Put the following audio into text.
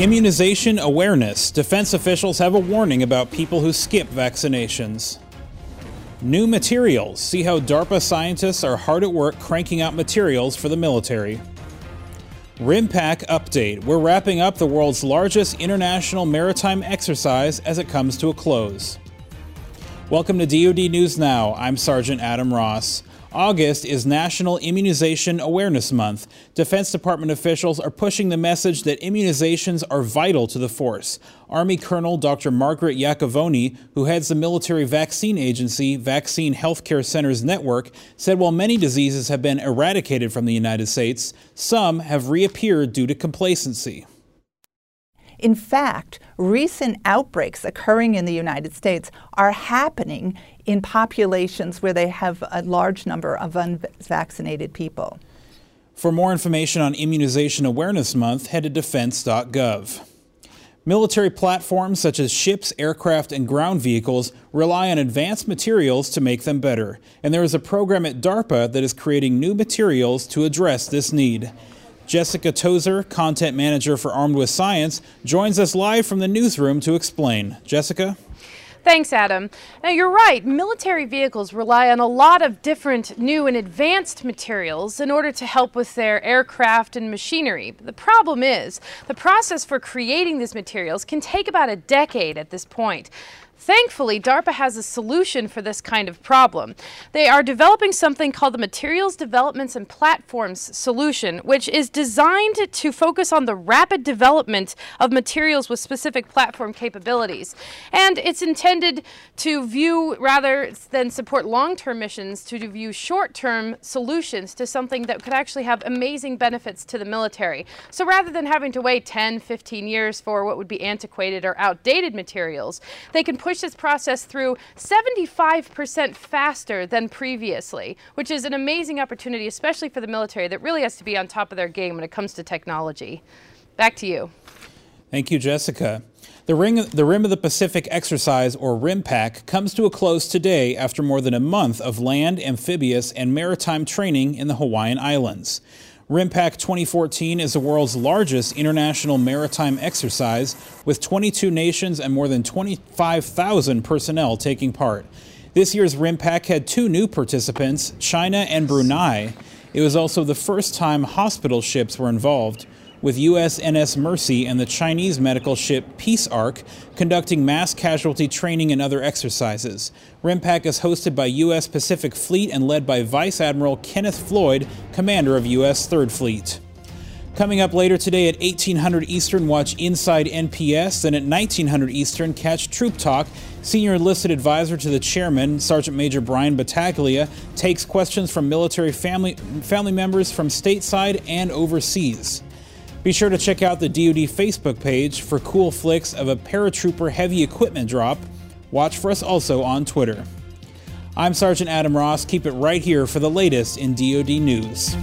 Immunization awareness. Defense officials have a warning about people who skip vaccinations. New materials. See how DARPA scientists are hard at work cranking out materials for the military. RIMPAC update. We're wrapping up the world's largest international maritime exercise as it comes to a close. Welcome to DoD News Now. I'm Sergeant Adam Ross. August is National Immunization Awareness Month. Defense Department officials are pushing the message that immunizations are vital to the force. Army Colonel Dr. Margaret Yacovone, who heads the military vaccine agency Vaccine Healthcare Centers Network, said while many diseases have been eradicated from the United States, some have reappeared due to complacency. In fact, recent outbreaks occurring in the United States are happening in populations where they have a large number of unvaccinated people. For more information on Immunization Awareness Month, head to defense.gov. Military platforms such as ships, aircraft, and ground vehicles rely on advanced materials to make them better, and there is a program at DARPA that is creating new materials to address this need. Jessica Tozer, content manager for Armed with Science, joins us live from the newsroom to explain. Jessica? Thanks, Adam. Now, you're right. Military vehicles rely on a lot of different new and advanced materials in order to help with their aircraft and machinery. The problem is, the process for creating these materials can take about a decade at this point. Thankfully, DARPA has a solution for this kind of problem. They are developing something called the Materials Developments and Platforms Solution, which is designed to focus on the rapid development of materials with specific platform capabilities. And it's intended to view, rather than support long term missions, to view short term solutions to something that could actually have amazing benefits to the military. So rather than having to wait 10, 15 years for what would be antiquated or outdated materials, they can push this process through 75% faster than previously, which is an amazing opportunity, especially for the military that really has to be on top of their game when it comes to technology. Back to you. Thank you, Jessica. The, Ring, the Rim of the Pacific exercise, or RIMPAC, comes to a close today after more than a month of land, amphibious, and maritime training in the Hawaiian Islands. RIMPAC 2014 is the world's largest international maritime exercise, with 22 nations and more than 25,000 personnel taking part. This year's RIMPAC had two new participants, China and Brunei. It was also the first time hospital ships were involved with USNS Mercy and the Chinese medical ship Peace Ark conducting mass casualty training and other exercises. RIMPAC is hosted by U.S. Pacific Fleet and led by Vice Admiral Kenneth Floyd, commander of U.S. Third Fleet. Coming up later today at 1800 Eastern, watch Inside NPS. Then at 1900 Eastern, catch Troop Talk. Senior enlisted advisor to the chairman, Sergeant Major Bryan Battaglia, takes questions from military family, family members from stateside and overseas. Be sure to check out the DoD Facebook page for cool flicks of a paratrooper heavy equipment drop. Watch for us also on Twitter. I'm Sergeant Adam Ross. Keep it right here for the latest in DoD news.